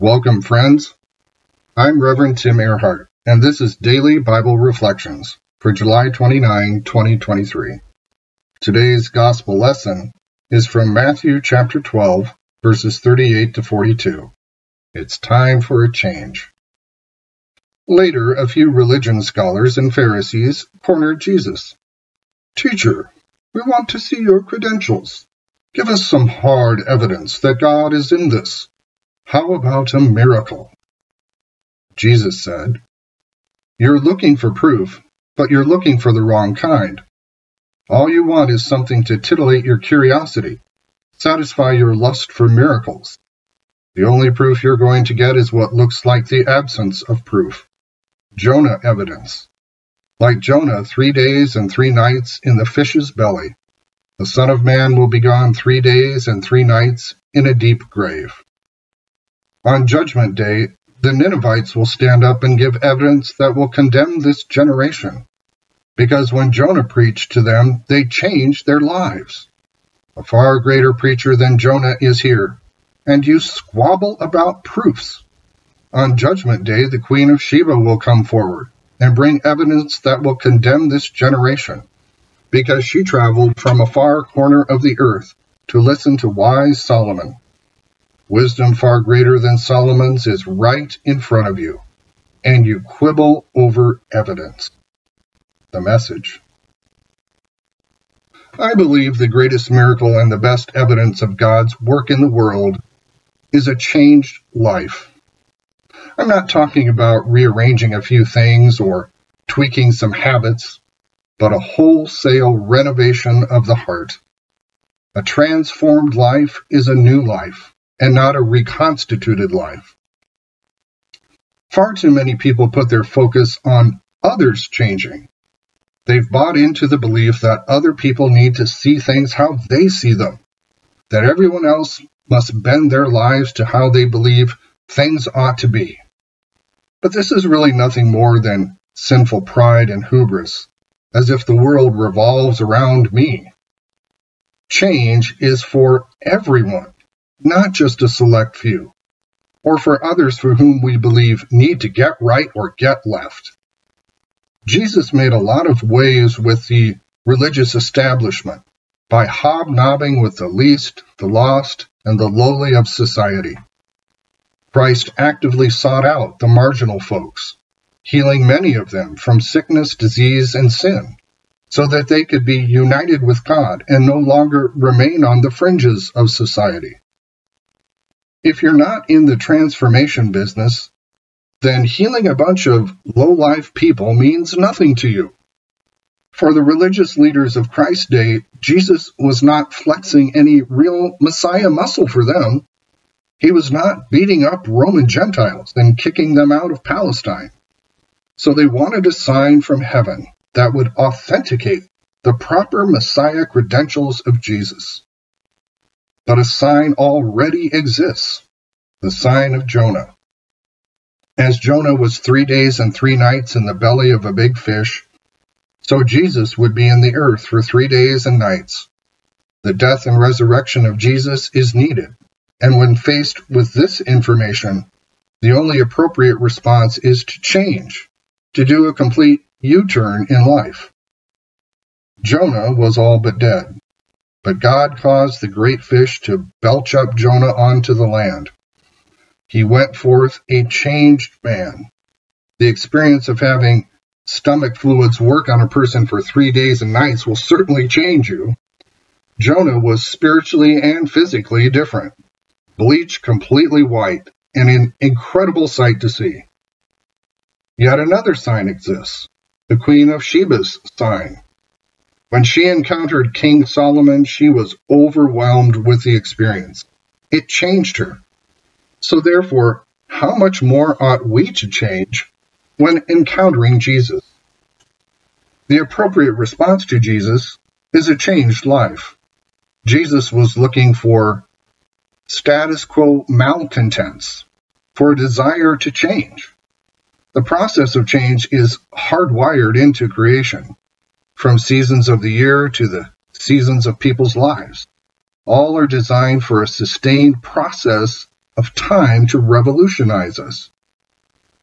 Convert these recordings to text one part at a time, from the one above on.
Welcome, friends. I'm Reverend Tim Ehrhardt, and this is Daily Bible Reflections for July 29, 2023. Today's Gospel lesson is from Matthew chapter 12, verses 38 to 42. It's time for a change. Later, a few religion scholars and Pharisees cornered Jesus. Teacher, we want to see your credentials. Give us some hard evidence that God is in this. How about a miracle? Jesus said, You're looking for proof, but you're looking for the wrong kind. All you want is something to titillate your curiosity, satisfy your lust for miracles. The only proof you're going to get is what looks like the absence of proof Jonah evidence. Like Jonah, three days and three nights in the fish's belly. The Son of Man will be gone three days and three nights in a deep grave. On Judgment Day, the Ninevites will stand up and give evidence that will condemn this generation. Because when Jonah preached to them, they changed their lives. A far greater preacher than Jonah is here, and you squabble about proofs. On Judgment Day, the Queen of Sheba will come forward and bring evidence that will condemn this generation, because she traveled from a far corner of the earth to listen to wise Solomon. Wisdom far greater than Solomon's is right in front of you, and you quibble over evidence. The message. I believe the greatest miracle and the best evidence of God's work in the world is a changed life. I'm not talking about rearranging a few things or tweaking some habits, but a wholesale renovation of the heart. A transformed life is a new life and not a reconstituted life. Far too many people put their focus on others changing. They've bought into the belief that other people need to see things how they see them, that everyone else must bend their lives to how they believe things ought to be. But this is really nothing more than sinful pride and hubris, as if the world revolves around me. Change is for everyone not just a select few, or for others for whom we believe need to get right or get left. Jesus made a lot of waves with the religious establishment by hobnobbing with the least, the lost, and the lowly of society. Christ actively sought out the marginal folks, healing many of them from sickness, disease, and sin, so that they could be united with God and no longer remain on the fringes of society. If you're not in the transformation business, then healing a bunch of low-life people means nothing to you. For the religious leaders of Christ's day, Jesus was not flexing any real Messiah muscle for them. He was not beating up Roman Gentiles and kicking them out of Palestine. So they wanted a sign from heaven that would authenticate the proper Messiah credentials of Jesus. But a sign already exists the sign of Jonah. As Jonah was three days and three nights in the belly of a big fish, so Jesus would be in the earth for three days and nights. The death and resurrection of Jesus is needed, and when faced with this information, the only appropriate response is to change, to do a complete U turn in life. Jonah was all but dead. But God caused the great fish to belch up Jonah onto the land. He went forth a changed man. The experience of having stomach fluids work on a person for three days and nights will certainly change you. Jonah was spiritually and physically different, bleached completely white, and an incredible sight to see. Yet another sign exists the Queen of Sheba's sign. When she encountered King Solomon, she was overwhelmed with the experience. It changed her. So, therefore, how much more ought we to change when encountering Jesus? The appropriate response to Jesus is a changed life. Jesus was looking for status quo malcontents, for a desire to change. The process of change is hardwired into creation from seasons of the year to the seasons of people's lives. All are designed for a sustained process of time to revolutionize us.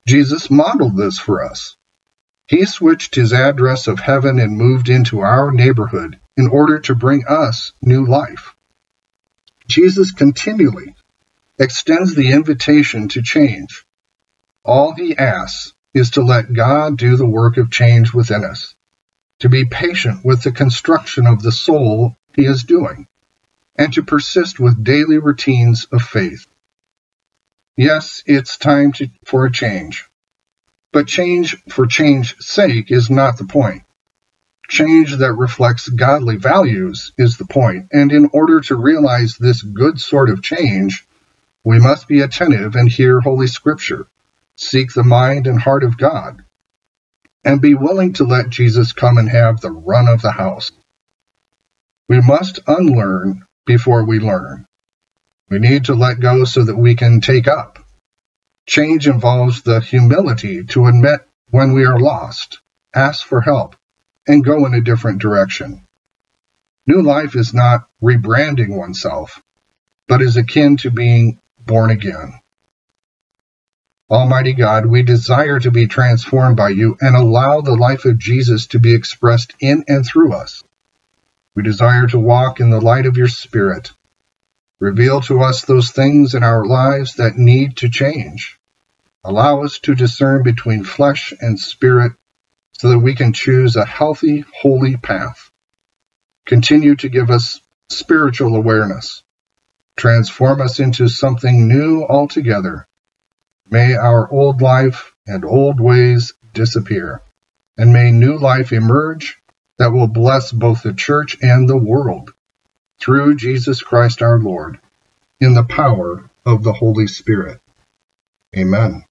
Jesus modeled this for us. He switched his address of heaven and moved into our neighborhood in order to bring us new life. Jesus continually extends the invitation to change. All he asks is to let God do the work of change within us, to be patient with the construction of the soul he is doing, and to persist with daily routines of faith. Yes, it's time to, for a change. But change for change's sake is not the point. Change that reflects godly values is the point, and in order to realize this good sort of change, we must be attentive and hear Holy Scripture, seek the mind and heart of God, and be willing to let Jesus come and have the run of the house. We must unlearn before we learn. We need to let go so that we can take up. Change involves the humility to admit when we are lost, ask for help, and go in a different direction. New life is not rebranding oneself, but is akin to being born again. Almighty God, we desire to be transformed by you and allow the life of Jesus to be expressed in and through us. We desire to walk in the light of your Spirit. Reveal to us those things in our lives that need to change. Allow us to discern between flesh and spirit so that we can choose a healthy, holy path. Continue to give us spiritual awareness. Transform us into something new altogether. May our old life and old ways disappear, and may new life emerge that will bless both the church and the world through Jesus Christ our Lord, in the power of the Holy Spirit. Amen.